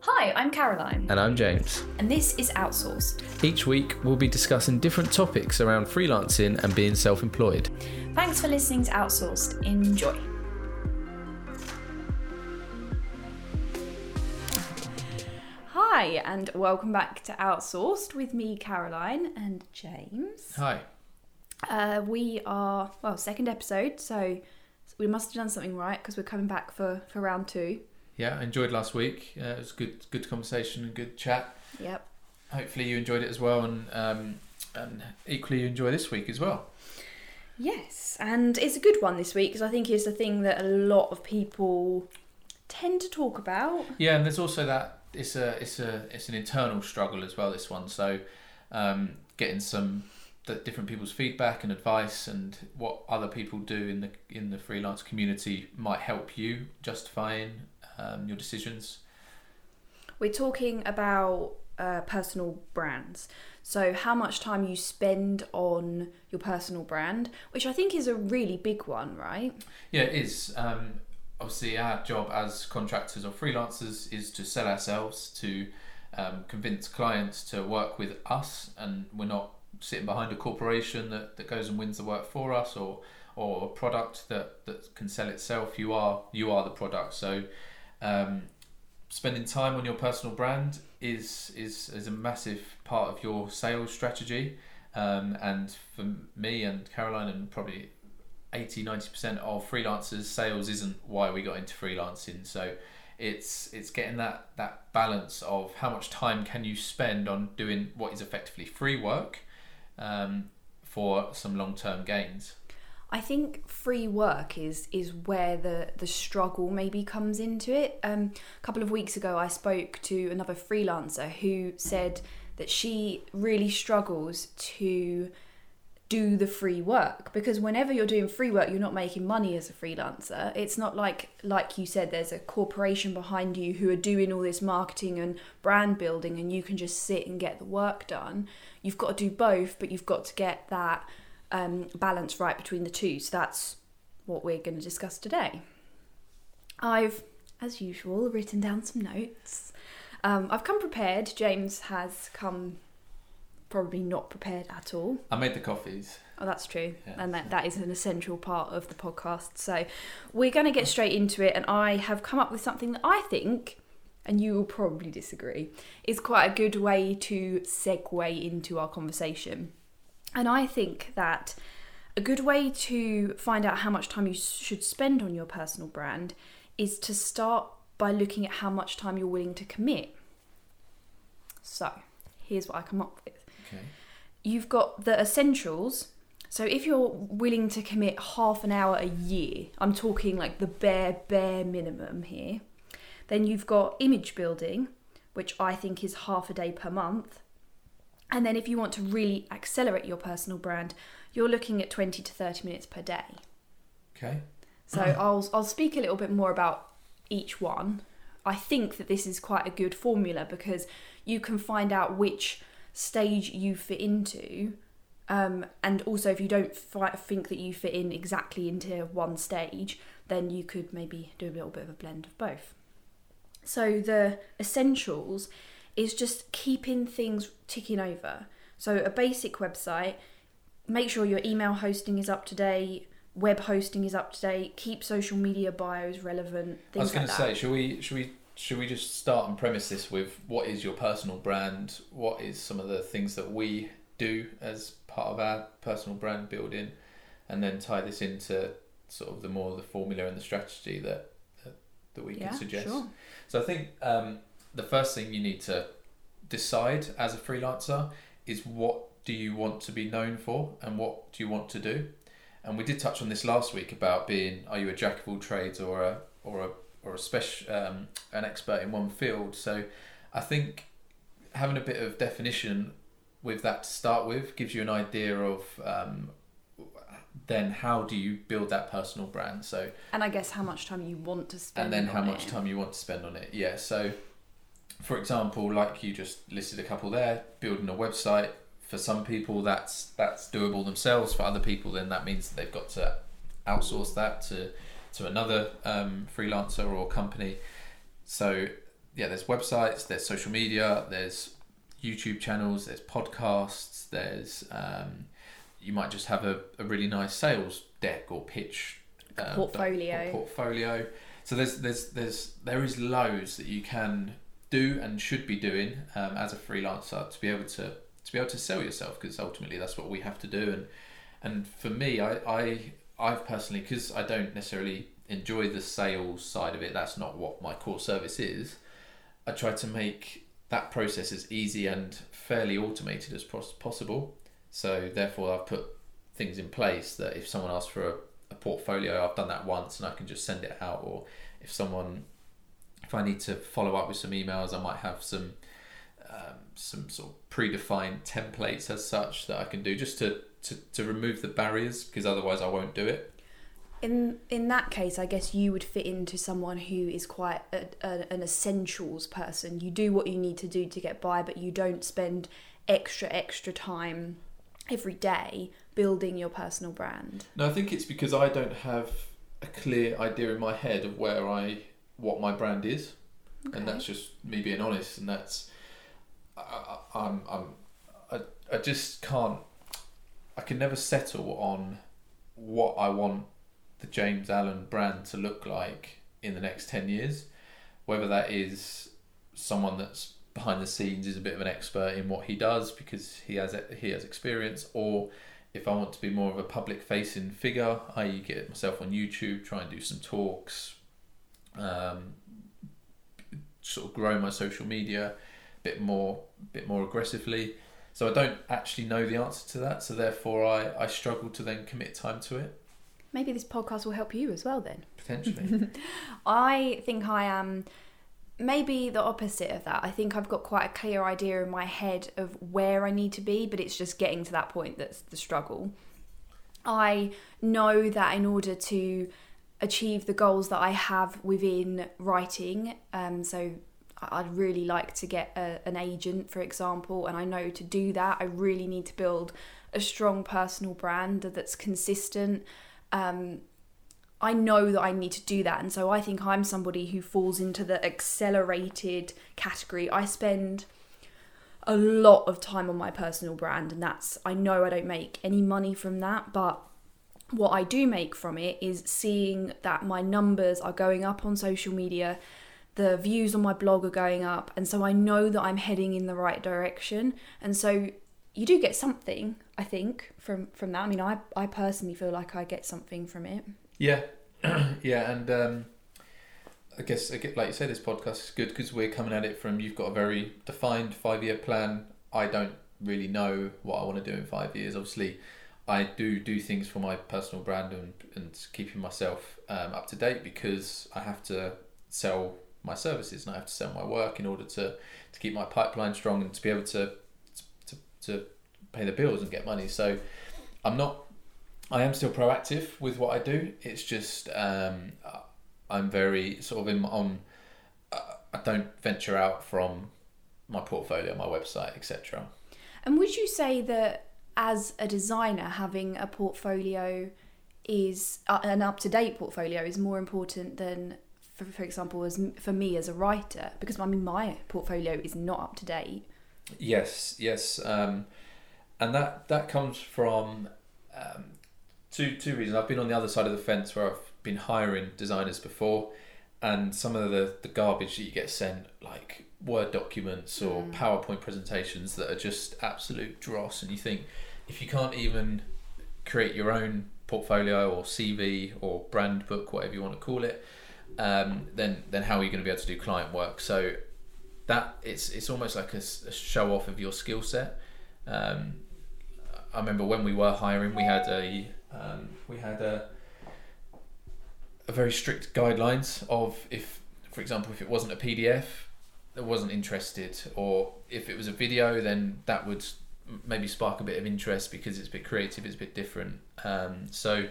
Hi, I'm Caroline, And I'm James. and this is Outsourced. Each week, we'll be discussing different topics around freelancing and being self employed. Thanks for listening to Outsourced. Enjoy. Hi, and welcome back to Outsourced with me, Caroline, and James. Hi. Uh, we are, well, second episode, so we must have done something right because we're coming back for, for round two. Yeah, I enjoyed last week. Uh, it was good, good conversation and good chat. Yep. Hopefully, you enjoyed it as well, and um, and equally you enjoy this week as well. Yes, and it's a good one this week because I think it's a thing that a lot of people tend to talk about. Yeah, and there's also that it's a it's a it's an internal struggle as well. This one, so um, getting some the different people's feedback and advice and what other people do in the in the freelance community might help you justifying um, your decisions. We're talking about uh, personal brands. So, how much time you spend on your personal brand, which I think is a really big one, right? Yeah, it is. Um, obviously, our job as contractors or freelancers is to sell ourselves, to um, convince clients to work with us, and we're not sitting behind a corporation that, that goes and wins the work for us or or a product that, that can sell itself. You are you are the product. So um, spending time on your personal brand is is is a massive part of your sales strategy. Um, and for me and Caroline and probably 80 90% of freelancers sales isn't why we got into freelancing so it's it's getting that that balance of how much time can you spend on doing what is effectively free work um, for some long-term gains I think free work is is where the the struggle maybe comes into it. Um, a couple of weeks ago, I spoke to another freelancer who said that she really struggles to do the free work because whenever you're doing free work you're not making money as a freelancer it's not like like you said there's a corporation behind you who are doing all this marketing and brand building and you can just sit and get the work done you've got to do both but you've got to get that um, balance right between the two so that's what we're going to discuss today i've as usual written down some notes um, i've come prepared james has come probably not prepared at all I made the coffees Oh, that's true. Yeah. And that, that is an essential part of the podcast. So we're going to get straight into it. And I have come up with something that I think, and you will probably disagree, is quite a good way to segue into our conversation. And I think that a good way to find out how much time you should spend on your personal brand is to start by looking at how much time you're willing to commit. So here's what I come up with okay you've got the essentials. So if you're willing to commit half an hour a year, I'm talking like the bare bare minimum here. Then you've got image building, which I think is half a day per month. And then if you want to really accelerate your personal brand, you're looking at 20 to 30 minutes per day. okay So I'll I'll speak a little bit more about each one. I think that this is quite a good formula because you can find out which stage you fit into, um, and also if you don't fi- think that you fit in exactly into one stage, then you could maybe do a little bit of a blend of both. So the essentials is just keeping things ticking over. So a basic website, make sure your email hosting is up to date, web hosting is up to date, keep social media bios relevant, I was going like to say should we should we should we just start and premise this with what is your personal brand what is some of the things that we do as part of our personal brand building and then tie this into sort of the more the formula and the strategy that that, that we yeah, can suggest sure. So I think um, the first thing you need to decide as a freelancer is what do you want to be known for and what do you want to do. And we did touch on this last week about being are you a jack of all trades or a or a or a special um, an expert in one field. So I think having a bit of definition with that to start with gives you an idea of um, then how do you build that personal brand. So And I guess how much time you want to spend and then how much it. time you want to spend on it. Yeah. So, for example, like you just listed a couple there, building a website. For some people, that's that's doable themselves. For other people, then that means that they've got to outsource that to to another um, freelancer or company. So yeah, there's websites, there's social media, there's YouTube channels, there's podcasts, there's um, you might just have a, a really nice sales deck or pitch uh, portfolio. Or portfolio. So there's there's there's there is loads that you can do and should be doing um, as a freelancer to be able to to be able to sell yourself because ultimately that's what we have to do. And and for me I I I've personally because I don't necessarily enjoy the sales side of it that's not what my core service is I try to make that process as easy and fairly automated as possible. So therefore I've put things in place that if someone asks for a, a portfolio I've done that once and I can just send it out or if someone if I need to follow up with some emails, I might have some um, some sort of predefined templates as such that I can do just to, to, to remove the barriers because otherwise I won't do it. In in that case, I guess you would fit into someone who is quite a, a, an essentials person. You do what you need to do to get by, but you don't spend extra extra time every day building your personal brand. No, I think it's because I don't have a clear idea in my head of where I what my brand is, okay. and that's just me being honest. And that's I, I'm I'm I, I just can't. I can never settle on what I want the James Allen brand to look like in the next ten years. Whether that is someone that's behind the scenes is a bit of an expert in what he does because he has he has experience, or if I want to be more of a public facing figure, i.e., get myself on YouTube, try and do some talks, um, sort of grow my social media a bit more, bit more aggressively. So I don't actually know the answer to that. So therefore, I, I struggle to then commit time to it. Maybe this podcast will help you as well then. Potentially. I think I am maybe the opposite of that. I think I've got quite a clear idea in my head of where I need to be, but it's just getting to that point that's the struggle. I know that in order to achieve the goals that I have within writing. Um, so I'd really like to get a, an agent, for example, and I know to do that, I really need to build a strong personal brand that's consistent. Um, I know that I need to do that, and so I think I'm somebody who falls into the accelerated category. I spend a lot of time on my personal brand, and that's I know I don't make any money from that, but what I do make from it is seeing that my numbers are going up on social media, the views on my blog are going up, and so I know that I'm heading in the right direction. And so you do get something, I think, from from that. I mean, I I personally feel like I get something from it. Yeah, yeah, and um, I guess like you said, this podcast is good because we're coming at it from you've got a very defined five year plan. I don't really know what I want to do in five years. Obviously, I do do things for my personal brand and, and keeping myself um, up to date because I have to sell my services and I have to sell my work in order to, to keep my pipeline strong and to be able to, to, to pay the bills and get money. So I'm not, I am still proactive with what I do. It's just um, I'm very sort of in on, uh, I don't venture out from my portfolio, my website, etc. And would you say that as a designer, having a portfolio is uh, an up to date portfolio is more important than, for, for example, as for me as a writer, because I mean my portfolio is not up to date. Yes, yes, um, and that that comes from um, two two reasons. I've been on the other side of the fence where I've been hiring designers before, and some of the the garbage that you get sent, like Word documents or mm. PowerPoint presentations that are just absolute dross, and you think if you can't even create your own portfolio or CV or brand book, whatever you want to call it, um, then then how are you going to be able to do client work? So that it's it's almost like a, a show off of your skill set. Um, I remember when we were hiring, we had a um, we had a a very strict guidelines of if, for example, if it wasn't a PDF, that wasn't interested, or if it was a video, then that would maybe spark a bit of interest because it's a bit creative, it's a bit different. Um, so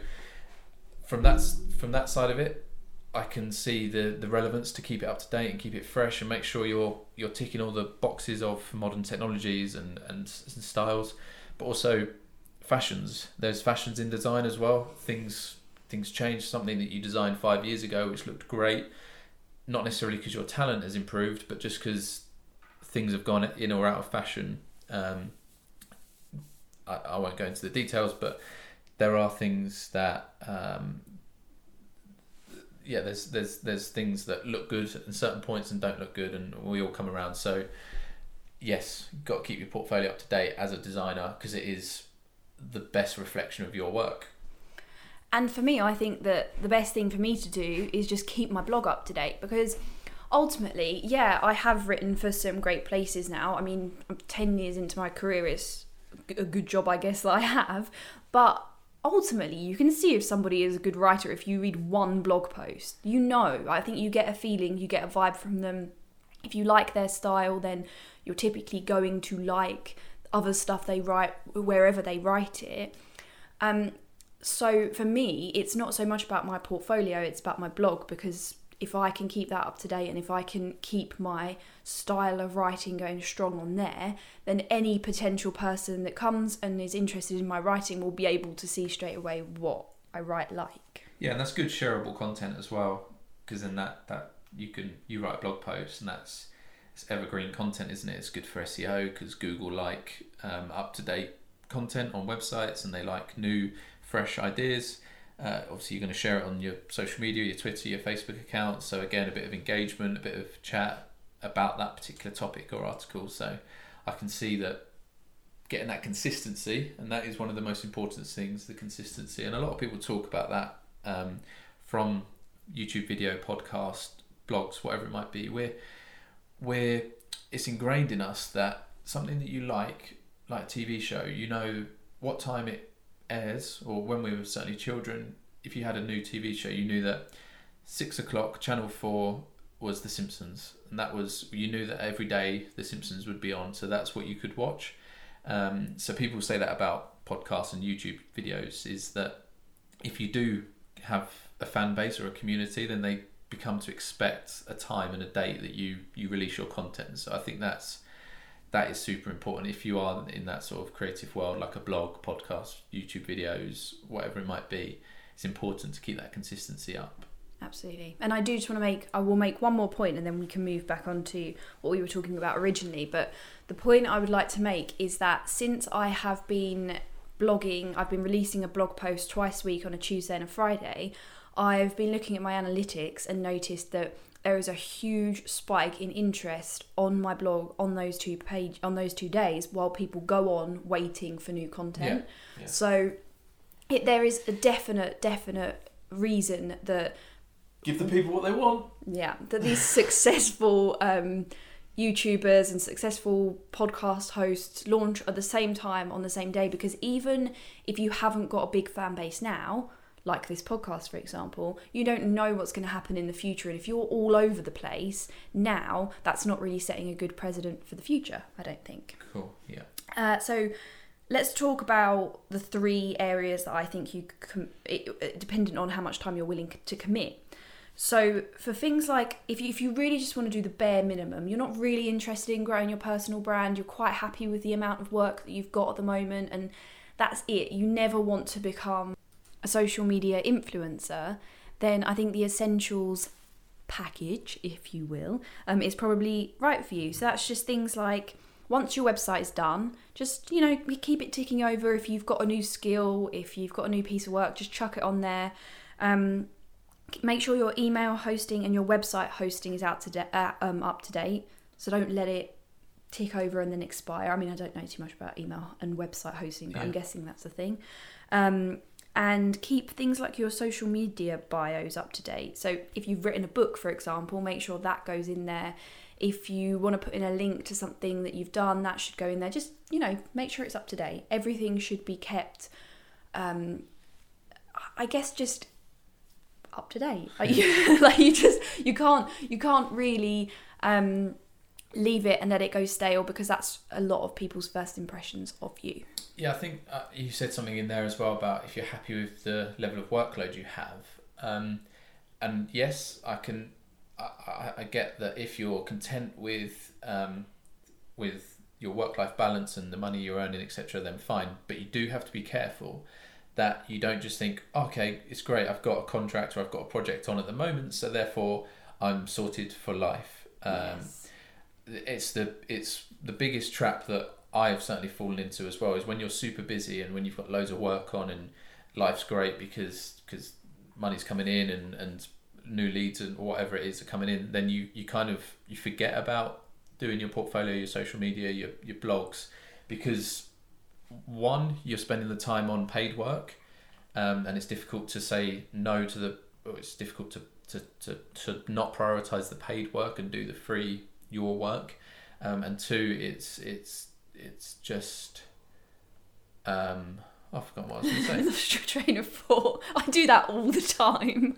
from that from that side of it, I can see the the relevance to keep it up to date and keep it fresh and make sure you're you're ticking all the boxes of modern technologies and and, and styles, but also fashions. There's fashions in design as well. Things things change. Something that you designed five years ago, which looked great, not necessarily because your talent has improved, but just because things have gone in or out of fashion. Um, I, I won't go into the details, but there are things that um, yeah, there's there's there's things that look good at certain points and don't look good, and we all come around. So yes, got to keep your portfolio up to date as a designer because it is the best reflection of your work. And for me, I think that the best thing for me to do is just keep my blog up to date because ultimately, yeah, I have written for some great places now. I mean, 10 years into my career is a good job, I guess, that I have. But ultimately, you can see if somebody is a good writer if you read one blog post. You know, I think you get a feeling, you get a vibe from them. If you like their style, then you're typically going to like other stuff they write wherever they write it. Um, so for me, it's not so much about my portfolio, it's about my blog because if I can keep that up to date and if I can keep my style of writing going strong on there, then any potential person that comes and is interested in my writing will be able to see straight away what I write like. Yeah, and that's good shareable content as well, because then that that you can you write blog post and that's it's evergreen content, isn't it? It's good for SEO because Google like um, up to date content on websites and they like new fresh ideas. Uh, obviously, you're going to share it on your social media, your Twitter, your Facebook account. So again, a bit of engagement, a bit of chat about that particular topic or article. So I can see that getting that consistency, and that is one of the most important things, the consistency. And a lot of people talk about that um, from YouTube video, podcast, blogs, whatever it might be. We're we're it's ingrained in us that something that you like, like TV show, you know what time it airs, or when we were certainly children, if you had a new TV show, you knew that six o'clock, Channel Four was The Simpsons, and that was you knew that every day The Simpsons would be on, so that's what you could watch. Um, so people say that about podcasts and YouTube videos is that if you do have a fan base or a community, then they become to expect a time and a date that you you release your content. So I think that's that is super important if you are in that sort of creative world, like a blog, podcast, YouTube videos, whatever it might be. It's important to keep that consistency up. Absolutely. And I do just want to make, I will make one more point and then we can move back on to what we were talking about originally. But the point I would like to make is that since I have been blogging, I've been releasing a blog post twice a week on a Tuesday and a Friday, I've been looking at my analytics and noticed that there is a huge spike in interest on my blog on those two page on those two days while people go on waiting for new content. Yeah, yeah. So it, there is a definite definite reason that give the people what they want. Yeah, that these successful um, YouTubers and successful podcast hosts launch at the same time on the same day because even if you haven't got a big fan base now, like this podcast, for example, you don't know what's going to happen in the future. And if you're all over the place now, that's not really setting a good precedent for the future, I don't think. Cool, yeah. Uh, so let's talk about the three areas that I think you, com- it, it, dependent on how much time you're willing to commit. So for things like if you if you really just want to do the bare minimum, you're not really interested in growing your personal brand, you're quite happy with the amount of work that you've got at the moment and that's it. You never want to become a social media influencer, then I think the essentials package, if you will, um, is probably right for you. So that's just things like once your website is done, just you know keep it ticking over. If you've got a new skill, if you've got a new piece of work, just chuck it on there. Um, make sure your email hosting and your website hosting is out to de- uh, um, up to date. So don't let it tick over and then expire. I mean, I don't know too much about email and website hosting, but yeah. I'm guessing that's the thing. Um, and keep things like your social media bios up to date. So if you've written a book, for example, make sure that goes in there. If you want to put in a link to something that you've done, that should go in there. Just you know, make sure it's up to date. Everything should be kept. Um, I guess just up to date. Like you, just you can't you can't really um, leave it and let it go stale because that's a lot of people's first impressions of you. Yeah, I think uh, you said something in there as well about if you're happy with the level of workload you have. Um, and yes, I can. I, I, get that if you're content with um, with your work life balance and the money you're earning, etc., then fine. But you do have to be careful that you don't just think, okay, it's great, I've got a contract or I've got a project on at the moment, so therefore I'm sorted for life. Um, yes. It's the it's the biggest trap that I have certainly fallen into as well. Is when you're super busy and when you've got loads of work on and life's great because because money's coming in and and new leads and whatever it is are coming in. Then you you kind of you forget about doing your portfolio, your social media, your your blogs, because one you're spending the time on paid work, um, and it's difficult to say no to the. It's difficult to, to, to, to not prioritize the paid work and do the free your work, um, and two it's it's it's just. Um, I forgot what I was going to say. Lost your train of thought. I do that all the time.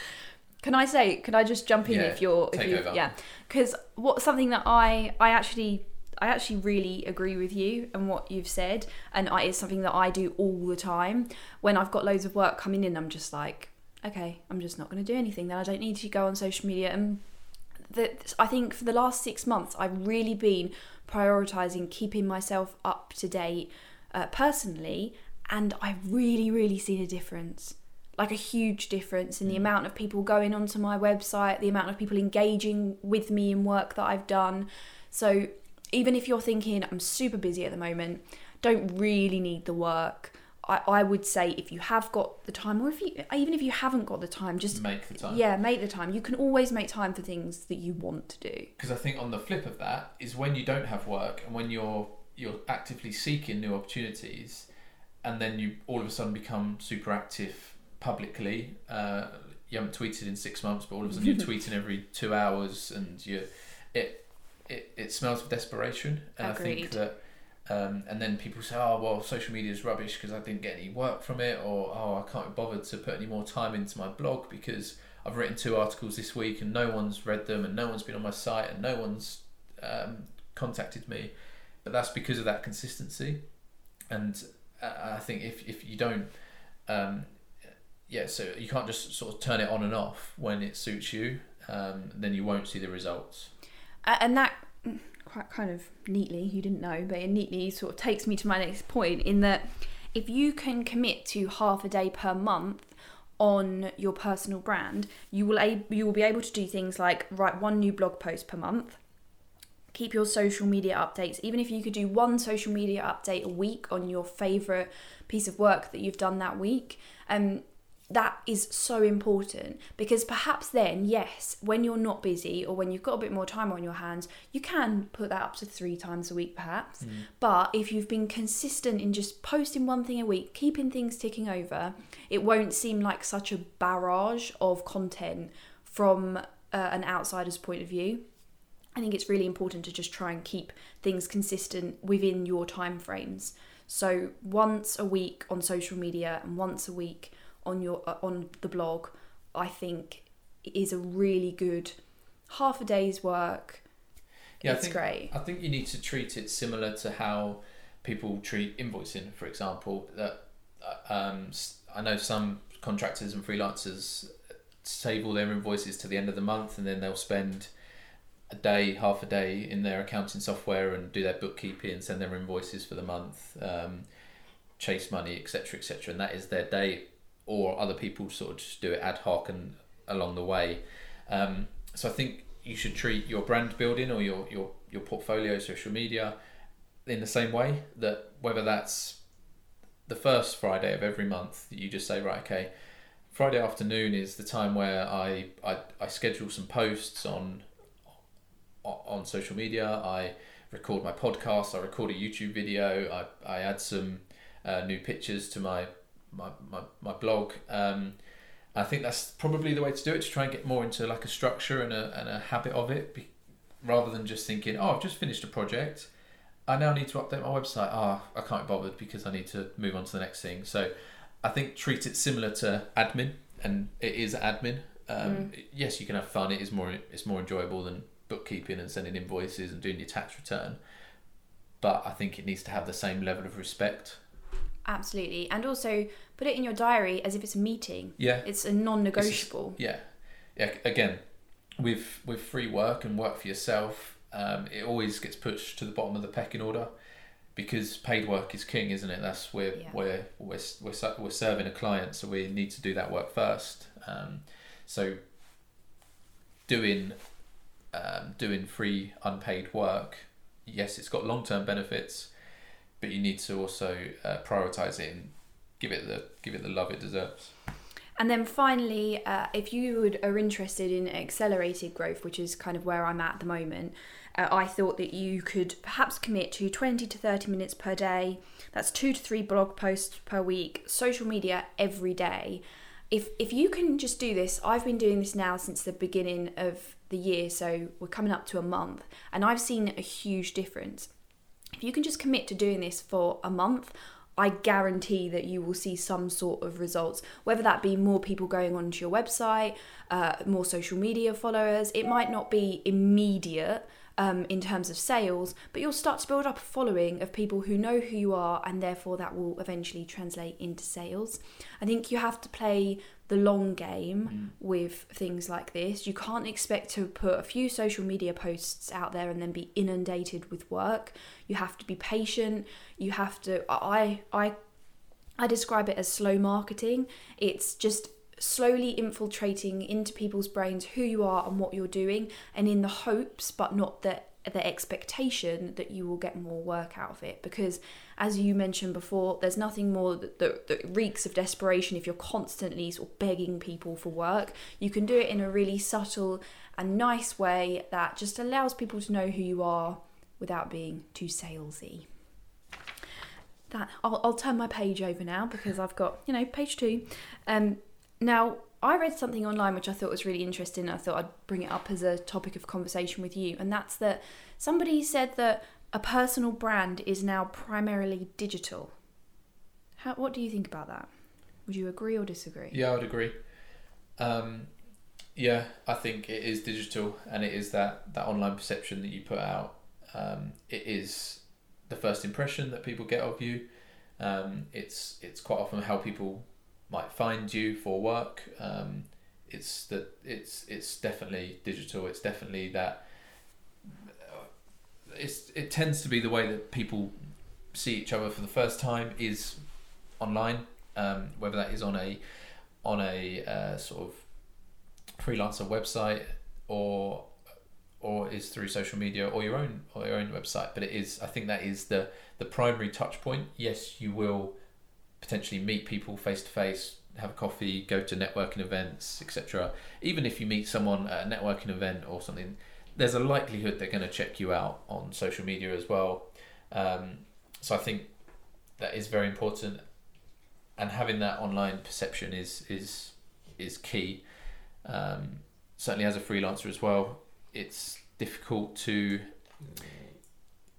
can I say? Can I just jump in Yeah, if you're? If take you, over. Yeah, because what something that I I actually I actually really agree with you and what you've said, and I, it's something that I do all the time. When I've got loads of work coming in, I'm just like, okay, I'm just not going to do anything. Then I don't need to go on social media. And that I think for the last six months, I've really been prioritizing keeping myself up to date uh, personally, and I've really, really seen a difference. Like a huge difference in the amount of people going onto my website, the amount of people engaging with me in work that I've done. So even if you're thinking I'm super busy at the moment, don't really need the work. I, I would say if you have got the time, or if you even if you haven't got the time, just Make the time. yeah, make the time. You can always make time for things that you want to do. because I think on the flip of that is when you don't have work and when you're you're actively seeking new opportunities, and then you all of a sudden become super active publicly. Uh, you haven't tweeted in six months, but all of a sudden you're tweeting every two hours, and you it it it smells of desperation. And I think that. Um, and then people say, "Oh, well, social media is rubbish because I didn't get any work from it," or "Oh, I can't be bothered to put any more time into my blog because I've written two articles this week and no one's read them and no one's been on my site and no one's um, contacted me. But that's because of that consistency. And uh, I think if, if you don't, um, yeah, so you can't just sort of turn it on and off when it suits you, um, then you won't see the results. And that quite kind of neatly you didn't know but it neatly sort of takes me to my next point in that if you can commit to half a day per month on your personal brand you will ab- you will be able to do things like write one new blog post per month keep your social media updates even if you could do one social media update a week on your favorite piece of work that you've done that week um that is so important because perhaps then, yes, when you're not busy or when you've got a bit more time on your hands, you can put that up to three times a week, perhaps. But if you've been consistent in just posting one thing a week, keeping things ticking over, it won't seem like such a barrage of content from uh, an outsider's point of view. I think it's really important to just try and keep things consistent within your time frames. So once a week on social media and once a week on your uh, on the blog, I think is a really good half a day's work. Yeah, I it's think- great. I think you need to treat it similar to how people treat invoicing, for example. That uh, um, I know some contractors and freelancers save all their invoices to the end of the month, and then they'll spend a day, half a day in their accounting software and do their bookkeeping and send their invoices for the month, um, chase money, etc., etc. And that is their day. Or other people sort of just do it ad hoc and along the way. Um, so I think you should treat your brand building or your, your, your portfolio, social media, in the same way. That whether that's the first Friday of every month, you just say, right, okay, Friday afternoon is the time where I, I, I schedule some posts on on social media. I record my podcast. I record a YouTube video. I, I add some uh, new pictures to my my, my, my blog. Um, I think that's probably the way to do it to try and get more into like a structure and a, and a habit of it be, rather than just thinking, oh, I've just finished a project. I now need to update my website. Ah, I can't be bothered because I need to move on to the next thing. So I think treat it similar to admin, and it is admin. Um, Yes, you can have fun. It is more it's more enjoyable than bookkeeping and sending invoices and doing your tax return. But I think it needs to have the same level of respect. Absolutely. And also put it in your diary as if it's a meeting. Yeah, It's a non-negotiable. yeah, yeah. Again, with with free work and work for yourself, um, it always gets pushed to the bottom of the pecking order because paid work is king, isn't it? That's where Yeah. where we're, we're we're serving a client, so we need to do that work first. Um, so doing um, doing free unpaid work, yes, it's got long term benefits, but you need to also uh, prioritize it and give it the give it the love it deserves. And then finally, uh, if you would, are interested in accelerated growth, which is kind of where I'm at the moment, uh, I thought that you could perhaps commit to 20 to 30 minutes per day. That's two to three blog posts per week, social media every day. If, if you can just do this, I've been doing this now since the beginning of the year, so we're coming up to a month, and I've seen a huge difference. If you can just commit to doing this for a month, I guarantee that you will see some sort of results, whether that be more people going onto your website, uh, more social media followers. It might not be immediate um, in terms of sales, but you'll start to build up a following of people who know who you are, and therefore that will eventually translate into sales. I think you have to play the long game mm. with things like this. You can't expect to put a few social media posts out there and then be inundated with work. You have to be patient. You have to I I I describe it as slow marketing. It's just slowly infiltrating into people's brains who you are and what you're doing and in the hopes but not the the expectation that you will get more work out of it. Because as you mentioned before there's nothing more that, that, that, reeks of desperation if you're constantly sort of begging people for work. You can do it in a really subtle and nice way that just allows people to know who you are without being too salesy. That I'll, I'll turn my page over now because I've got you know page two. Um now I read something online which I thought was really interesting. I thought I'd bring it up as a topic of conversation with you, and that's that somebody said that a personal brand is now primarily digital. How, what do you think about that? Would you agree or disagree? Yeah, I would agree. Um, yeah, I think it is digital, and it is that that online perception that you put out. Um, it is the first impression that people get of you. Um, it's it's quite often how people might find you for work. Um, it's that it's it's definitely digital. It's definitely that. It's it tends to be the way that people see each other for the first time is online. Um, whether that is on a on a uh, sort of freelancer website or or is through social media or your own or your own website. But it is I think that is the the primary touch point. Yes, you will potentially meet people face to face, have a coffee, go to networking events, etc. Even if you meet someone at a networking event or something, there's a likelihood they're going to check you out on social media as well. Um, so I think that is very important, and having that online perception is is is key. Um, certainly, as a freelancer as well, it's difficult to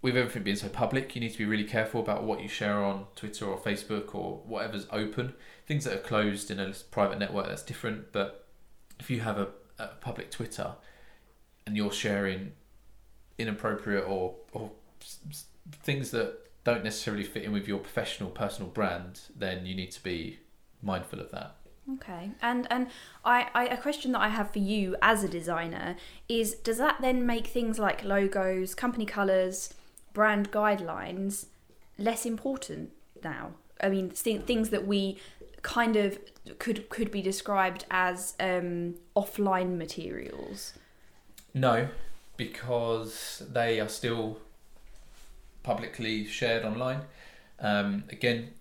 with everything being so public, you need to be really careful about what you share on Twitter or Facebook or whatever's open. Things that are closed in a private network, that's different. But if you have a, a public Twitter and you're sharing inappropriate or, or things that don't necessarily fit in with your professional personal brand, then you need to be mindful of that. Okay, and and I, I a question that I have for you as a designer is: Does that then make things like logos, company colours, brand guidelines less important now. I mean, things that we kind of could could be described as um, offline materials. No, because they are still publicly shared online. Um, again,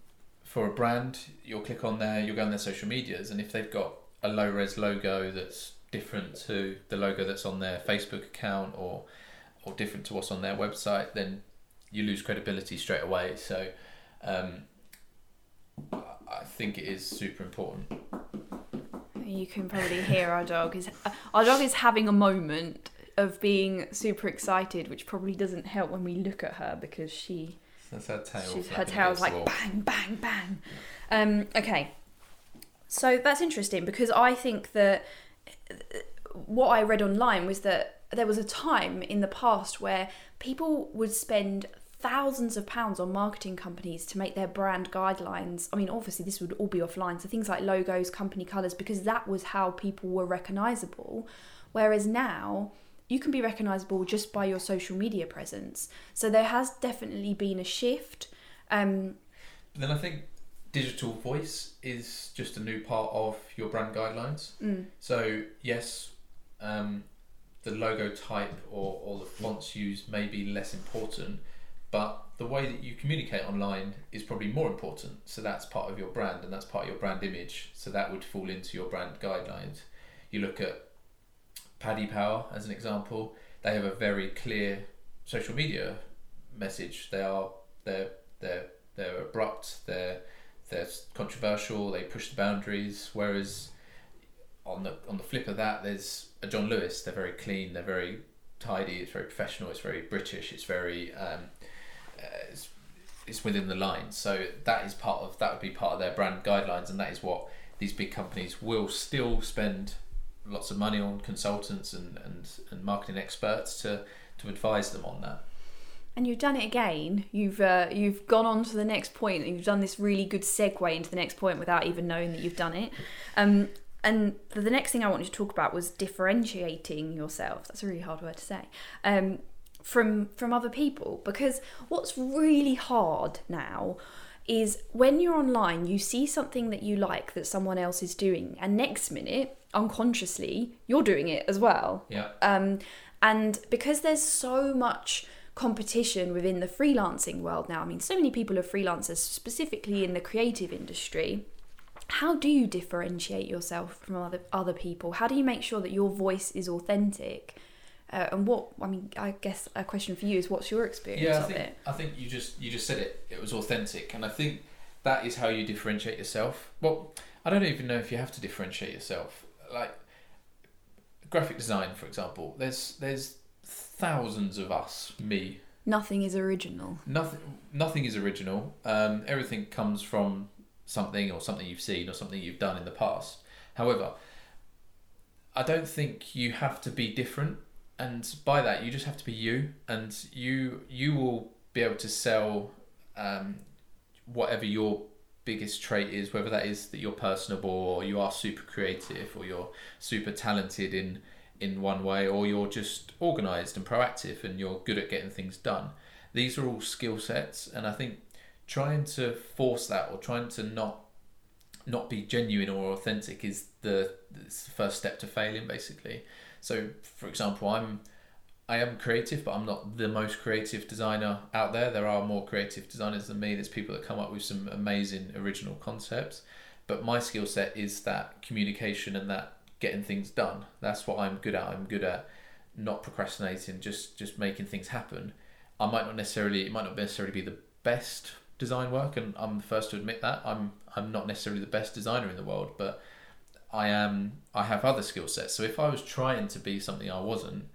for a brand, you'll click on there, you'll go on their social medias, and if they've got a low res logo that's different to the logo that's on their Facebook account or or different to what's on their website, then you lose credibility straight away. So um, I think it is super important. You can probably hear our dog is our dog is having a moment of being super excited, which probably doesn't help when we look at her because she. That's her tail. She's, her tail's like bang, bang, bang. Um, okay, so that's interesting because I think that what I read online was that there was a time in the past where people would spend thousands of pounds on marketing companies to make their brand guidelines. I mean, obviously, this would all be offline. So things like logos, company colours, because that was how people were recognisable. Whereas now, you can be recognisable just by your social media presence. So there has definitely been a shift. Um, then I think digital voice is just a new part of your brand guidelines. Mm. So yes, um, the logo type or, or the fonts used may be less important, but the way that you communicate online is probably more important. So that's part of your brand and that's part of your brand image. So that would fall into your brand guidelines. You look at Paddy Power as an example, they have a very clear social media message. They are they're they're they're abrupt, they're they're controversial, they push the boundaries, whereas on the on the flip of that, there's a John Lewis. They're very clean. They're very tidy. It's very professional. It's very British. It's very um, uh, it's, it's within the lines. So that is part of that would be part of their brand guidelines, and that is what these big companies will still spend lots of money on consultants and, and, and marketing experts to to advise them on that. And you've done it again. You've uh, you've gone on to the next point, and you've done this really good segue into the next point without even knowing that you've done it. Um, and the next thing I wanted to talk about was differentiating yourself. That's a really hard word to say. Um, from from other people because what's really hard now is when you're online you see something that you like that someone else is doing and next minute unconsciously you're doing it as well Yeah. um, and because there's so much competition within the freelancing world now i mean so many people are freelancers specifically in the creative industry how do you differentiate yourself from other other people how do you make sure that your voice is authentic uh, and what I mean, I guess a question for you is, what's your experience yeah, I of think, it? I think you just you just said it. It was authentic, and I think that is how you differentiate yourself. Well, I don't even know if you have to differentiate yourself. Like graphic design, for example, there's there's thousands of us, me. Nothing is original. Nothing nothing is original. Um, everything comes from something or something you've seen or something you've done in the past. However, I don't think you have to be different and by that you just have to be you and you you will be able to sell um, whatever your biggest trait is whether that is that you're personable or you are super creative or you're super talented in in one way or you're just organized and proactive and you're good at getting things done these are all skill sets and i think trying to force that or trying to not not be genuine or authentic is the, the first step to failing basically so, for example, I'm I am creative, but I'm not the most creative designer out there. There are more creative designers than me. There's people that come up with some amazing original concepts, but my skill set is that communication and that getting things done. That's what I'm good at. I'm good at not procrastinating, just just making things happen. I might not necessarily it might not necessarily be the best design work, and I'm the first to admit that. I'm I'm not necessarily the best designer in the world, but I am I have other skill sets. So if I was trying to be something I wasn't,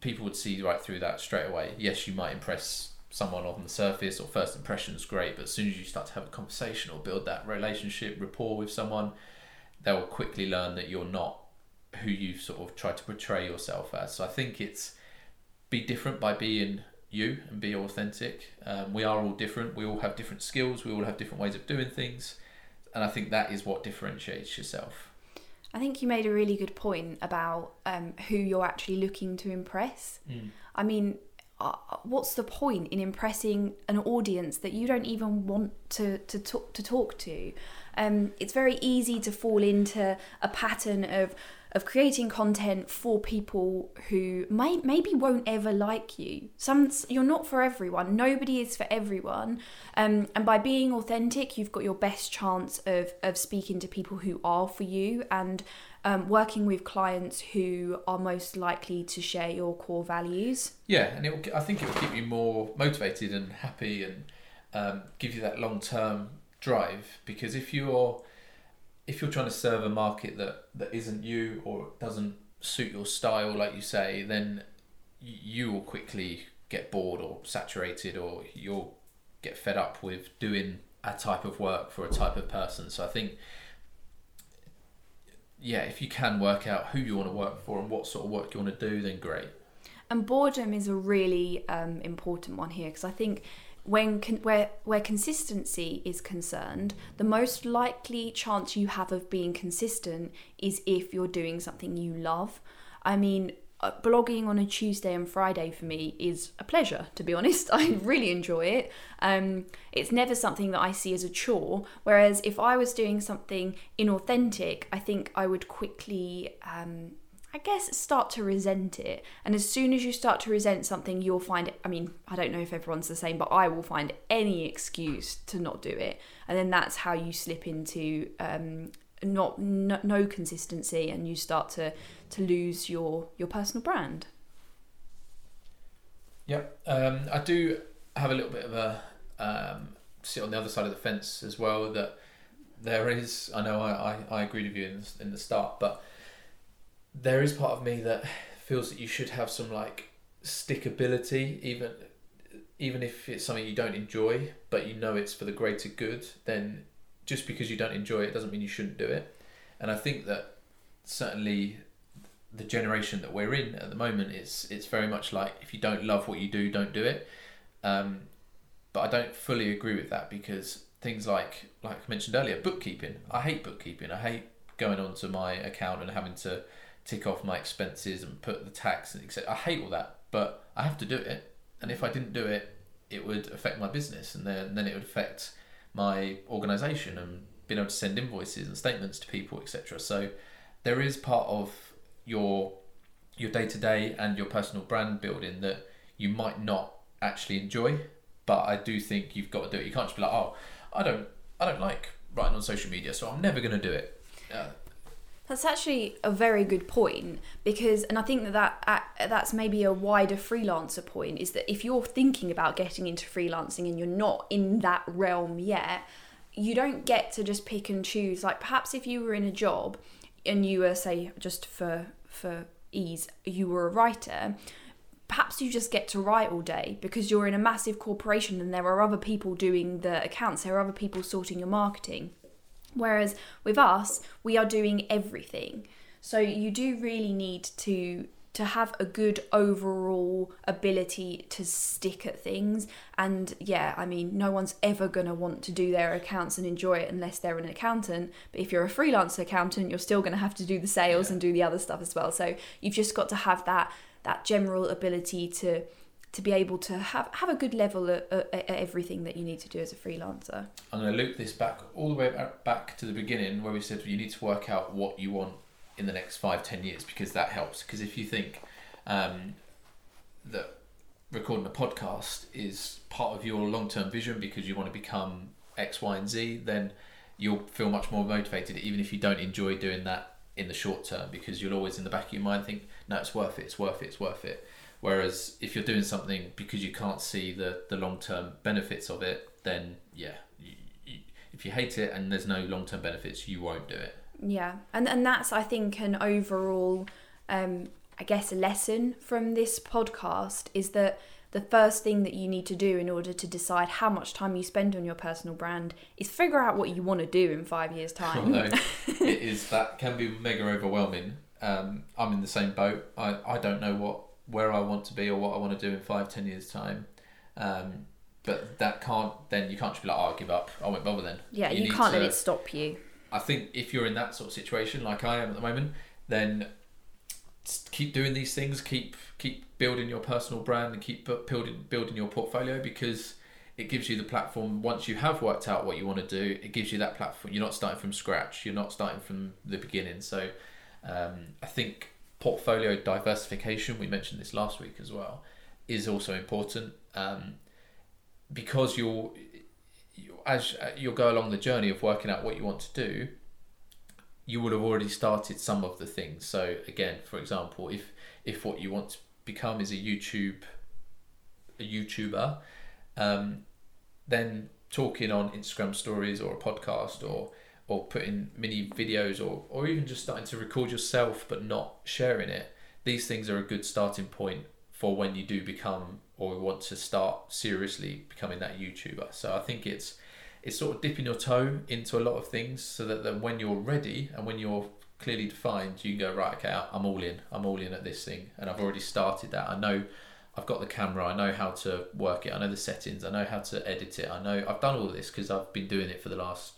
people would see right through that straight away. Yes, you might impress someone on the surface or first impressions, great, but as soon as you start to have a conversation or build that relationship rapport with someone, they'll quickly learn that you're not who you sort of try to portray yourself as. So I think it's be different by being you and be authentic. Um, we are all different. We all have different skills. We all have different ways of doing things and I think that is what differentiates yourself. I think you made a really good point about um, who you're actually looking to impress. Mm. I mean, uh, what's the point in impressing an audience that you don't even want to to talk to talk to? Um, it's very easy to fall into a pattern of of creating content for people who may maybe won't ever like you. Some you're not for everyone. Nobody is for everyone. Um, and by being authentic, you've got your best chance of of speaking to people who are for you and um, working with clients who are most likely to share your core values. Yeah, and it will, I think it will keep you more motivated and happy and um, give you that long term drive because if you're if you're trying to serve a market that that isn't you or doesn't suit your style, like you say, then you will quickly get bored or saturated, or you'll get fed up with doing a type of work for a type of person. So I think, yeah, if you can work out who you want to work for and what sort of work you want to do, then great. And boredom is a really um, important one here because I think when con- where where consistency is concerned, the most likely chance you have of being consistent is if you're doing something you love. I mean, uh, blogging on a Tuesday and Friday for me is a pleasure. To be honest, I really enjoy it. Um, it's never something that I see as a chore. Whereas if I was doing something inauthentic, I think I would quickly. Um, I guess start to resent it. And as soon as you start to resent something, you'll find it. I mean, I don't know if everyone's the same, but I will find any excuse to not do it. And then that's how you slip into um, not no, no consistency and you start to to lose your your personal brand. Yeah, Um, I do have a little bit of a um, sit on the other side of the fence as well that there is I know I, I, I agreed with you in, in the start, but there is part of me that feels that you should have some like stickability, even even if it's something you don't enjoy, but you know it's for the greater good. Then just because you don't enjoy it doesn't mean you shouldn't do it. And I think that certainly the generation that we're in at the moment is it's very much like if you don't love what you do, don't do it. Um, but I don't fully agree with that because things like like I mentioned earlier, bookkeeping. I hate bookkeeping. I hate going onto my account and having to tick off my expenses and put the tax and etc. I hate all that, but I have to do it. And if I didn't do it, it would affect my business, and then then it would affect my organisation and being able to send invoices and statements to people, etc. So there is part of your your day to day and your personal brand building that you might not actually enjoy, but I do think you've got to do it. You can't just be like, oh, I don't I don't like writing on social media, so I'm never going to do it. Uh, that's actually a very good point because, and I think that, that uh, that's maybe a wider freelancer point is that if you're thinking about getting into freelancing and you're not in that realm yet, you don't get to just pick and choose. Like perhaps if you were in a job and you were, say, just for for ease, you were a writer, perhaps you just get to write all day because you're in a massive corporation and there are other people doing the accounts, there are other people sorting your marketing. Whereas with us, we are doing everything. So you do really need to to have a good overall ability to stick at things and yeah i mean no one's ever going to want to do their accounts and enjoy it unless they're an accountant but if you're a freelance accountant you're still going to have to do the sales yeah. and do the other stuff as well so you've just got to have that that general ability to to be able to have have a good level at, at, everything that you need to do as a freelancer. I'm going to loop this back all the way back to the beginning where we said you need to work out what you want in the next five ten years because that helps. Because if you think um, that recording a podcast is part of your long term vision because you want to become X, Y, and Z, then you'll feel much more motivated even if you don't enjoy doing that in the short term because you'll always in the back of your mind think, no, it's worth it, it's worth it, it's worth it. Whereas if you're doing something because you can't see the, the long term benefits of it, then yeah, you, you, if you hate it and there's no long term benefits, you won't do it. Yeah, and and that's I think an overall, um, I guess, a lesson from this podcast is that the first thing that you need to do in order to decide how much time you spend on your personal brand is figure out what you want to do in five years' time. Although it is that can be mega overwhelming. Um, I'm in the same boat. I, I don't know what where I want to be or what I want to do in five, ten years time. Um, but that can't then you can't just be like, oh, I'll give up. I won't bother then. Yeah, you, you can't to, let it stop you. I think if you're in that sort of situation like I am at the moment, then keep doing these things. Keep keep building your personal brand and keep building building your portfolio because it gives you the platform. Once you have worked out what you want to do, it gives you that platform. You're not starting from scratch. You're not starting from the beginning. So um, I think portfolio diversification, we mentioned this last week as well, is also important um, because you'll, you, as uh, you'll go along the journey of working out what you want to do, you would have already started some of the things. So again, for example, if if what you want to become is a YouTube a YouTuber, um, then talking on Instagram stories or a podcast or or putting mini videos or, or even just starting to record yourself but not sharing it these things are a good starting point for when you do become or want to start seriously becoming that youtuber so i think it's it's sort of dipping your toe into a lot of things so that then when you're ready and when you're clearly defined you can go right okay i'm all in i'm all in at this thing and i've already started that i know I've got the camera. I know how to work it. I know the settings. I know how to edit it. I know I've done all this because I've been doing it for the last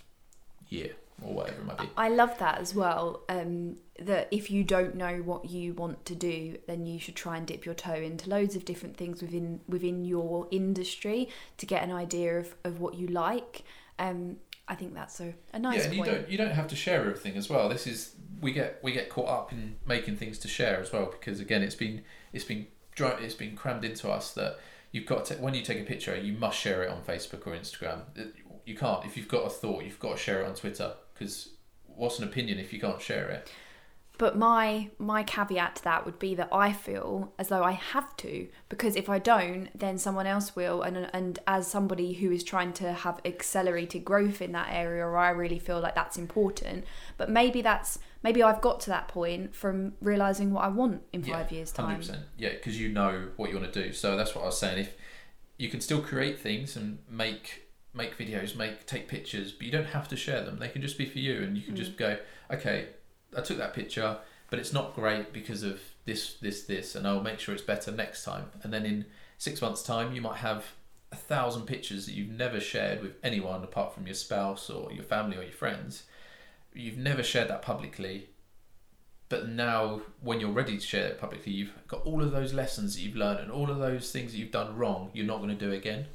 year or whatever it might be. I love that as well. Um, that if you don't know what you want to do, then you should try and dip your toe into loads of different things within within your industry to get an idea of, of what you like. Um, I think that's a, a nice. Yeah, and point. you don't you don't have to share everything as well. This is we get we get caught up in making things to share as well because again it's been it's been it's been crammed into us that you've got to when you take a picture you must share it on Facebook or Instagram. You can't if you've got a thought you've got to share it on Twitter because what's an opinion if you can't share it? But my my caveat to that would be that I feel as though I have to because if I don't, then someone else will. And and as somebody who is trying to have accelerated growth in that area, or I really feel like that's important. But maybe that's maybe I've got to that point from realizing what I want in five years' time. Hundred percent. Yeah, because you know what you want to do. So that's what I was saying. If you can still create things and make make videos, make take pictures, but you don't have to share them. They can just be for you, and you can just hmm. go, okay, I took that picture, but it's not great because of this, this, this, and I'll make sure it's better next time. And then in six months' time, you might have a thousand pictures that you've never shared with anyone apart from your spouse or your family or your friends. You've never shared that publicly, but now when you're ready to share it publicly, you've got all of those lessons that you've learned and all of those things that you've done wrong. You're not going to do again.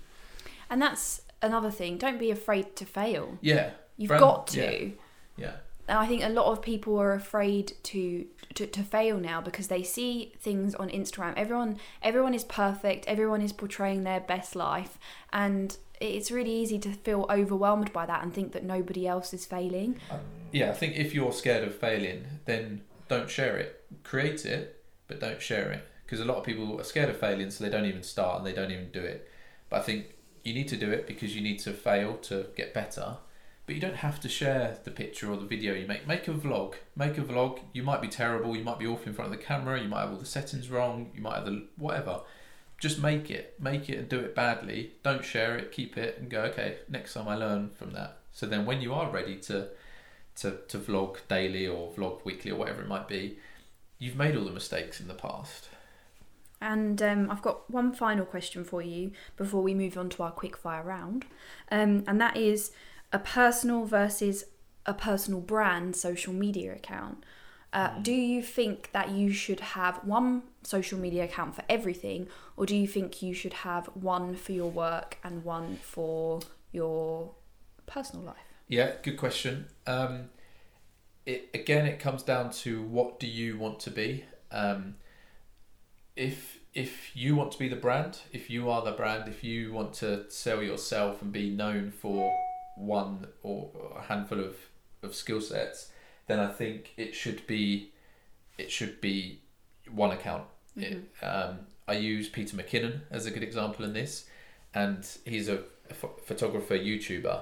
And that's another thing. Don't be afraid to fail. Yeah, You've Brand- got to. yeah. yeah. And I think a lot of people are afraid to, to to fail now because they see things on Instagram. Everyone everyone is perfect. Everyone is portraying their best life, and it's really easy to feel overwhelmed by that and think that nobody else is failing. Um, yeah, I think if you're scared of failing, then don't share it. Create it, but don't share it. Because a lot of people are scared of failing, so they don't even start and they don't even do it. But I think you need to do it because you need to fail to get better. But you don't have to share the picture or the video you make. Make a vlog. Make a vlog. You might be terrible. You might be off in front of the camera. You might have all the settings wrong. You might have the whatever. Just make it. Make it and do it badly. Don't share it. Keep it and go. Okay, next time I learn from that. So then when you are ready to to, to vlog daily or vlog weekly or whatever it might be, you've made all the mistakes in the past. And um, I've got one final question for you before we move on to our quick fire round, um, and that is a personal versus a personal brand social media account. Uh, Do you think that you should have one social media account for everything, or do you think you should have one for your work and one for your personal life? Yeah, good question. Um, it again, it comes down to what do you want to be. Um, if if you want to be the brand, if you are the brand, if you want to sell yourself and be known for one or a handful of, of skill sets, then I think it should be it should be one account. It, um, I use Peter McKinnon as a good example in this, and he's a, pho- photographer YouTuber.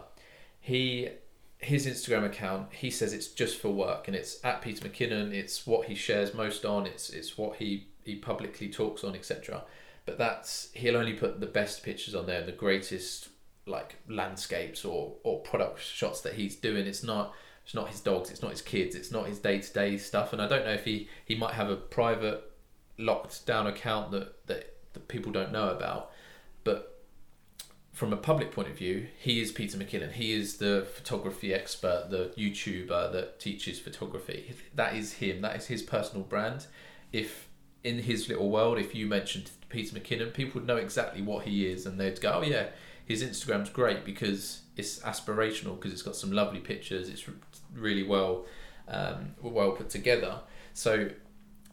He his Instagram account he says it's just for work and it's at Peter McKinnon. It's what he shares most on. It's it's what he he publicly talks on, etc. But that's he'll only put the best pictures on there, the greatest like landscapes or or product shots that he's doing. It's not it's not his dogs, it's not his kids, it's not his day to day stuff. And I don't know if he he might have a private locked down account that that, that people don't know about, but from a public point of view, he is Peter McKinnon. He is the photography expert, the YouTuber that teaches photography. That is him. That is his personal brand. If in his little world, if you mentioned Peter McKinnon, people would know exactly what he is, and they'd go, "Oh yeah, his Instagram's great because it's aspirational because it's got some lovely pictures. It's really well, um, well put together." So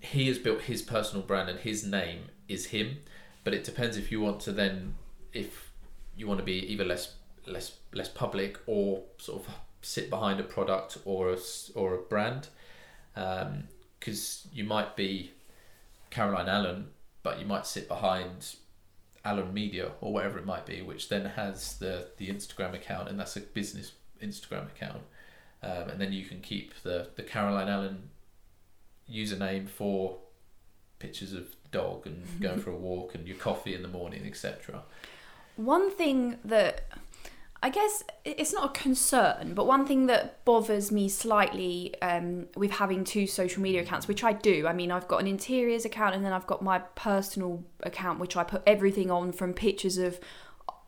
he has built his personal brand, and his name is him. But it depends if you want to then, if you want to be either less less less public or sort of sit behind a product or a or a brand because you might be Caroline Allen but you might sit behind Allen Media or whatever it might be which then has the the Instagram account and that's a business Instagram account. Um, and then you can keep the the Caroline Allen username for pictures of the dog and going for a walk and your coffee in the morning etc One thing that I guess it's not a concern, but one thing that bothers me slightly um, with having two social media accounts, which I do. I mean, I've got an interiors account and then I've got my personal account, which I put everything on from pictures of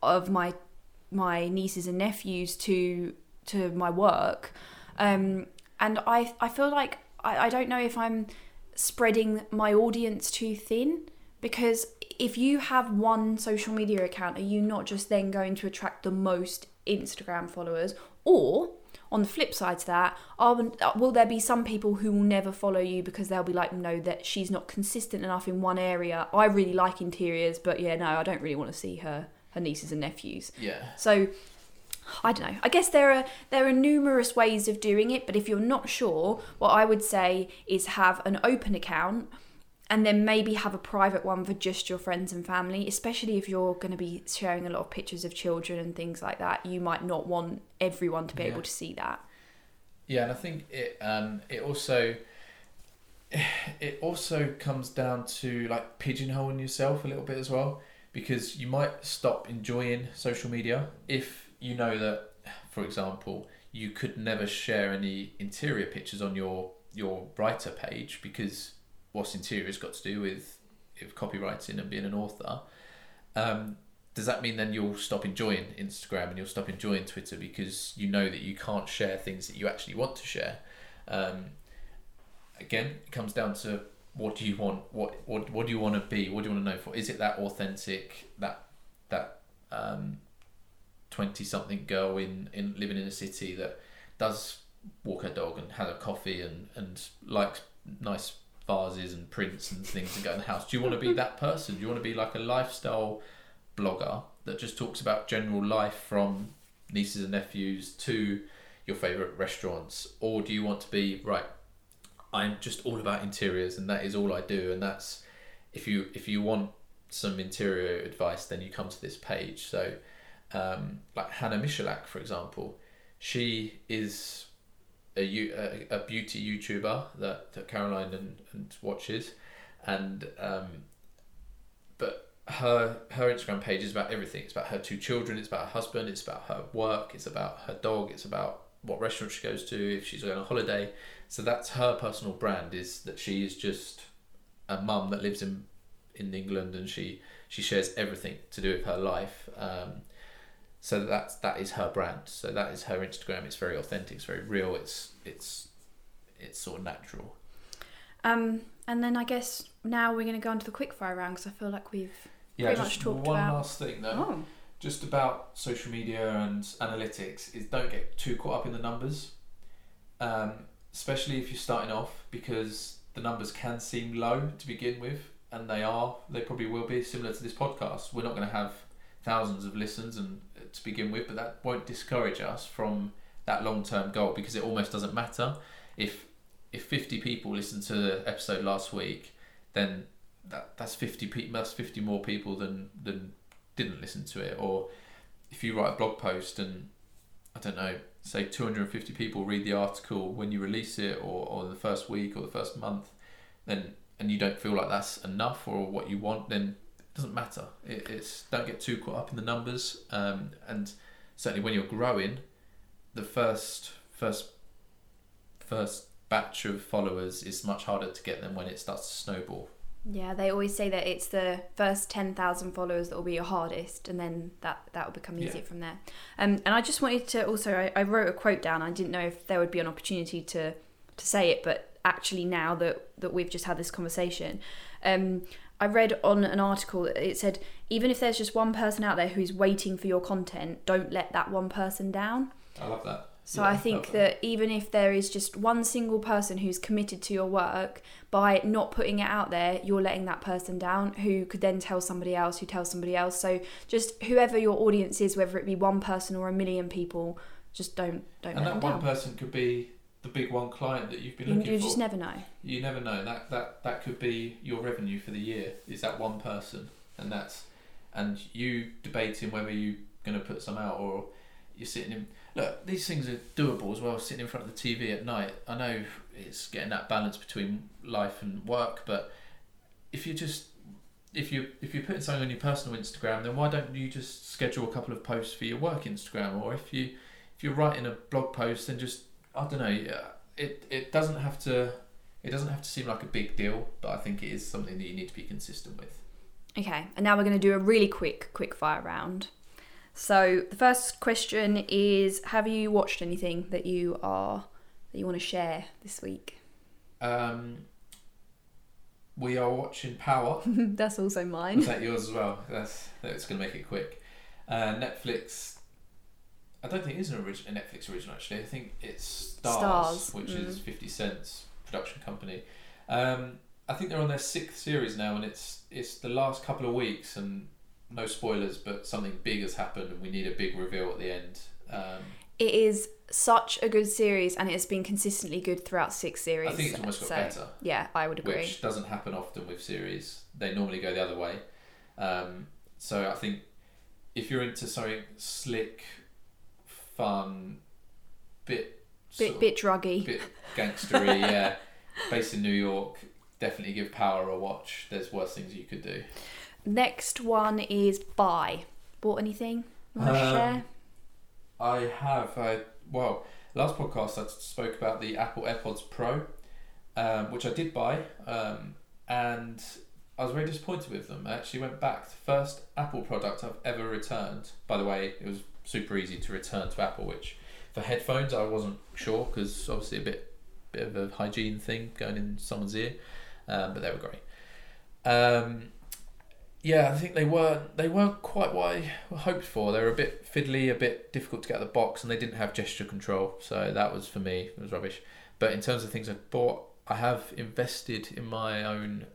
of my my nieces and nephews to to my work. Um, and I I feel like I, I don't know if I'm spreading my audience too thin because if you have one social media account are you not just then going to attract the most instagram followers or on the flip side to that, are, uh, will there be some people who will never follow you because they'll be like, no, that she's not consistent enough in one area. I really like interiors, but yeah, no, I don't really want to see her her nieces and nephews. Yeah. So I don't know. I guess there are there are numerous ways of doing it, but if you're not sure, what I would say is have an open account and then maybe have a private one for just your friends and family, especially if you're going to be sharing a lot of pictures of children and things like that. You might not want everyone to be Yeah. able to see that. Yeah, and I think it um it also it also comes down to like pigeonholing yourself a little bit as well because you might stop enjoying social media if you know that for example you could never share any interior pictures on your your writer page because what's interior has got to do with with copywriting and being an author um, does that mean then you'll stop enjoying Instagram and you'll stop enjoying Twitter because you know that you can't share things that you actually want to share? Um, again, it comes down to what do you want? What what what do you want to be? What do you want to know for? Is it that authentic that that twenty something girl in, in living in a city that does walk her dog and has a coffee and, and likes nice vases and prints and things and go in the house? Do you want to be that person? Do you want to be like a lifestyle blogger that just talks about general life from nieces and nephews to your favorite restaurants or do you want to be right i'm just all about interiors and that is all i do and that's if you if you want some interior advice then you come to this page so um, like hannah michalak for example she is a, a, beauty youtuber that, that caroline and, and watches and um, but her her Instagram page is about everything. It's about her two children. It's about her husband. It's about her work. It's about her dog. It's about what restaurant she goes to. If she's going on holiday, so that's her personal brand. Is that she is just a mum that lives in in England and she she shares everything to do with her life. Um, so that's that is her brand. So that is her Instagram. It's very authentic. It's very real. It's it's it's sort of natural. Um, and then I guess now we're going to go on to the quickfire round because I feel like we've. Yeah, Pretty much talked about. one last thing though. Oh. just about social media and analytics is don't get too caught up in the numbers, um, especially if you're starting off because the numbers can seem low to begin with, and they are. They probably will be similar to this podcast. We're not going to have thousands of listens and to begin with, but that won't discourage us from that long term goal because it almost doesn't matter. If if 50 people listened to the episode last week, then that that's 50 people that's 50 more people than than didn't listen to it. Or if you write a blog post and I don't know say 250 people read the article when you release it or, or the first week or the first month then and you don't feel like that's enough or what you want then doesn't matter it, it's don't get too caught up in the numbers um, and certainly when you're growing the first first first batch of followers is much harder to get than when it starts to snowball Yeah, they always say that it's the first 10,000 followers that will be your hardest, and then that, that will become Yeah. easier from there. Um, and I just wanted to also, I, I wrote a quote down. I didn't know if there would be an opportunity to, to say it, but actually, now that, that we've just had this conversation, um, I read on an article it said, even if there's just one person out there who's waiting for your content, don't let that one person down. I love that So Yeah, I think love that even if there is just one single person who's committed to your work, by not putting it out there, you're letting that person down who could then tell somebody else who tells somebody else. So just whoever your audience is, whether it be one person or a million people, just don't don't and let that one down. person could be the big one client that you've been looking you for. You just never know. you never know. That that that could be your revenue for the year. Is that one person, and that's and you debating whether you're going to put some out or you're sitting in. Look, these things are doable as well. Sitting in front of the TV at night. I know it's getting that balance between life and work, but if you just if you if you're putting something on your personal Instagram, then why don't you just schedule a couple of posts for your work Instagram? Or if you if you're writing a blog post, then just I don't know. yeah, It it doesn't have to it doesn't have to seem like a big deal, but I think it is something that you need to be consistent with. Okay, and now we're going to do a really quick quick fire round. So the first question is: Have you watched anything that you are that you want to share this week? Um, we are watching Power. That's also Is mine. that yours as well? That's that's going to make it quick. Uh, Netflix I don't think it is an original, a Netflix original actually. I think it's Starz, Starz, which mm. is Fifty Cent's production company. Um, I think they're on their sixth series now, and it's it's the last couple of weeks, and no spoilers, but something big has happened, and we need a big reveal at the end. Um, It is such a good series, and it has been consistently good throughout six series. I think it's almost got so, better. Yeah, I would agree. which doesn't happen often with series. They normally go the other way. Um, so I think if you're into something slick, fun, bit Bit bit druggy. bit gangstery, yeah, based in New York, definitely give Power a watch. There's worse things you could do. Next one is buy. Bought anything? Want to Um, share? I have. I well, last podcast I spoke about the Apple AirPods Pro, um, which I did buy, um, and I was very disappointed with them. I actually went back. The first Apple product I've ever returned. By the way, it was super easy to return to Apple. Which for headphones I wasn't sure because obviously a bit bit of a hygiene thing going in someone's ear, um, but they were great. Um, yeah, I think they were they weren't quite what I hoped for. They were a bit fiddly, a bit difficult to get out of the box, and they didn't have gesture control. So that was for me it was rubbish. But in terms of things I've bought, I have invested in my own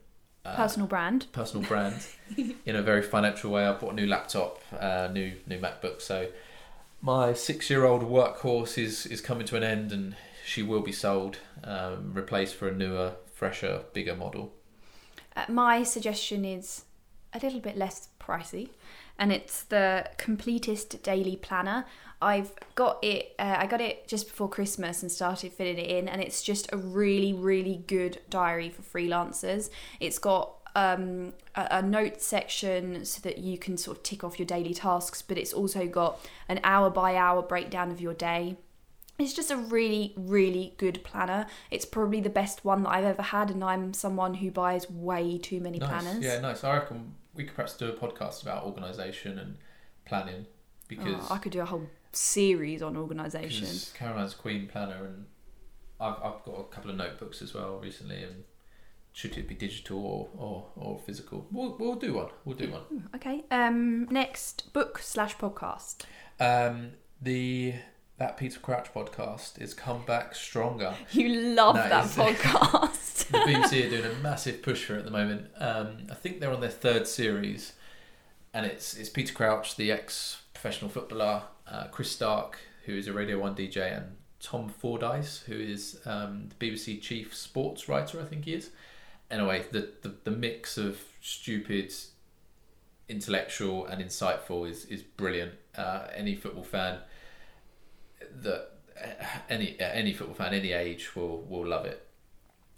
uh, Personal brand. personal brand in a very financial way. I bought a new laptop, uh, new new MacBook. So my six year old workhorse is is coming to an end, and she will be sold, um, replaced for a newer, fresher, bigger model. Uh, my suggestion is a little bit less pricey, and it's the Completist Daily Planner. I've got it. Uh, I got it just before Christmas and started filling it in, and it's just a really, really good diary for freelancers. It's got um, a, a note section so that you can sort of tick off your daily tasks, but it's also got an hour by hour breakdown of your day. It's just a really, really good planner. It's probably the best one that I've ever had, and I'm someone who buys way too many Nice. planners. Yeah, nice. I reckon we could perhaps do a podcast about organisation and planning because Oh, I could do a whole series on organisation. Caroline's Queen planner and I've, I've got a couple of notebooks as well recently and should it be digital or, or, or physical? We'll, we'll do one. We'll do one. Okay. Um. Next book slash podcast. Um, the that Peter Crouch podcast is come back stronger. You love That that is- podcast. The BBC are doing a massive push for it at the moment. Um, I think they're on their third series, and it's it's Peter Crouch, the ex professional footballer, uh, Chris Stark, who is a Radio One DJ, and Tom Fordyce, who is um, the BBC chief sports writer, I think he is. Anyway, the, the, the mix of stupid, intellectual, and insightful is, is brilliant. Uh, any football fan that any any football fan any age will will love it.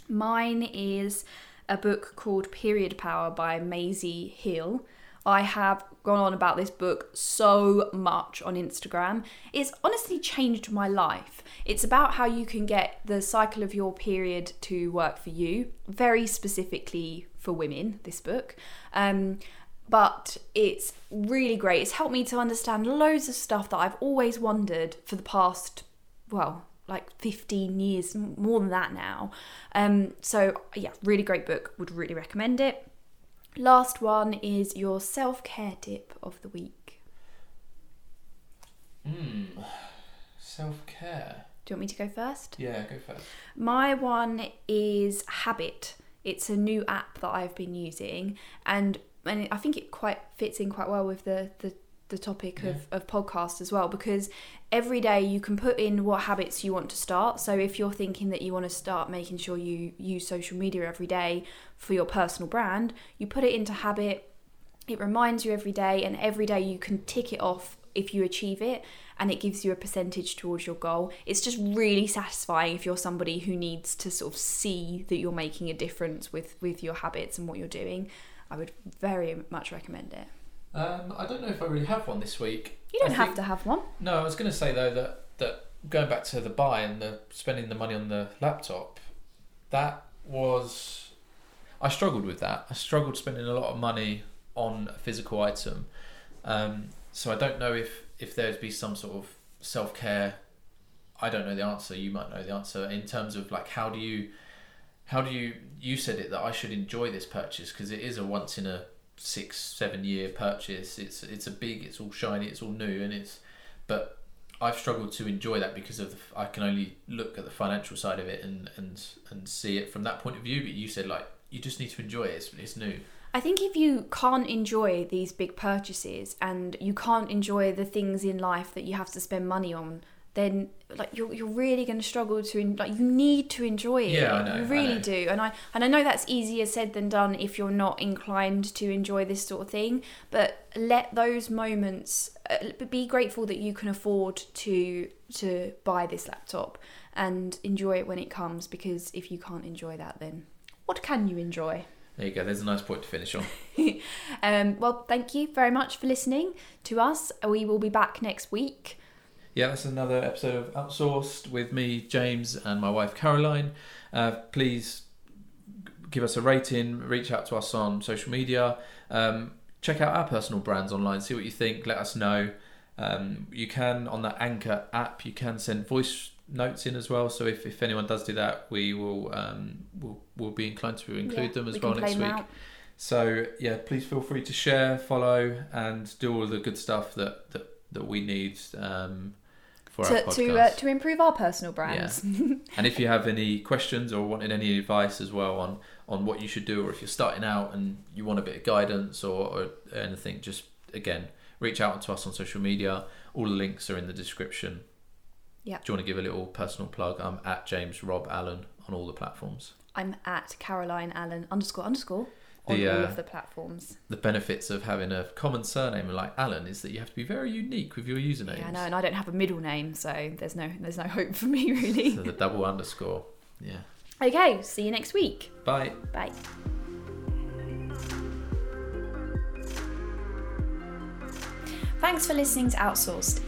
Mine is a book called Period Power by Maisie Hill. I have gone on about this book so much on Instagram. It's honestly changed my life. It's about how you can get the cycle of your period to work for you, very specifically for women, this book. Um, but it's really great. It's helped me to understand loads of stuff that I've always wondered for the past, well, like 15 years, more than that now. Um, so, yeah, really great book. Would really recommend it. Last one is your self care tip of the week. Mm. Self care. Do you want me to go first? Yeah, go first. My one is Habit. It's a new app that I've been using, and and I think it quite fits in quite well with the the, the topic of, of podcast as well because every day you can put in what habits you want to start. So if you're thinking that you want to start making sure you use social media every day for your personal brand, you put it into Habit. It reminds you every day, and every day you can tick it off if you achieve it and it gives you a percentage towards your goal. It's just really satisfying if you're somebody who needs to sort of see that you're making a difference with with your habits and what you're doing. I would very much recommend it. Um, I don't know if I really have one this week. You don't I have think- to have one. No, I was going to say though that that going back to the buy and the spending the money on the laptop, that was I struggled with that. I struggled spending a lot of money on a physical item. Um, so I don't know if if there'd be some sort of self care. I don't know the answer. You might know the answer in terms of like how do you how do you you said it that I should enjoy this purchase because it is a once in a six seven year purchase. It's it's a big. It's all shiny. It's all new and it's but I've struggled to enjoy that because of the, I can only look at the financial side of it and and and see it from that point of view. But you said like you just need to enjoy it. It's, it's new. I think if you can't enjoy these big purchases and you can't enjoy the things in life that you have to spend money on, then like you're, you're really going to struggle to en- like you need to enjoy it. Yeah, I know, You really know. do, and I and I know that's easier said than done if you're not inclined to enjoy this sort of thing. But let those moments uh, be grateful that you can afford to to buy this laptop and enjoy it when it comes. Because if you can't enjoy that, then what can you enjoy? There you go. There's a nice point to finish on. Um, well, thank you very much for listening to us. We will be back next week. Yeah, that's another episode of Outsourced with me, James, and my wife Caroline. Uh, please give us a rating, reach out to us on social media, um, check out our personal brands online, see what you think, let us know. Um, you can on the Anchor app, you can send voice notes in as well. So if, if anyone does do that, we will um, we'll, we'll be inclined to include Yeah, them as we well next week. out. So yeah, please feel free to share, follow, and do all the good stuff that that, that we need um, for To, to, uh, to improve our personal brands. and if you have any questions or wanted any advice as well on on what you should do, or if you're starting out and you want a bit of guidance or, or anything, just again reach out to us on social media. All the links are in the description. Yeah. Do you want to give a little personal plug? I'm at James Rob Allen on all the platforms. I'm at Caroline Allen underscore underscore on The, all uh, of the platforms. The benefits of having a common surname like Allen is that you have to be very unique with your username. Yeah, I know, and I don't have a middle name, so there's no there's no hope for me really. So the double underscore. Yeah. okay, see you next week. Bye. Bye. Thanks for listening to Outsourced.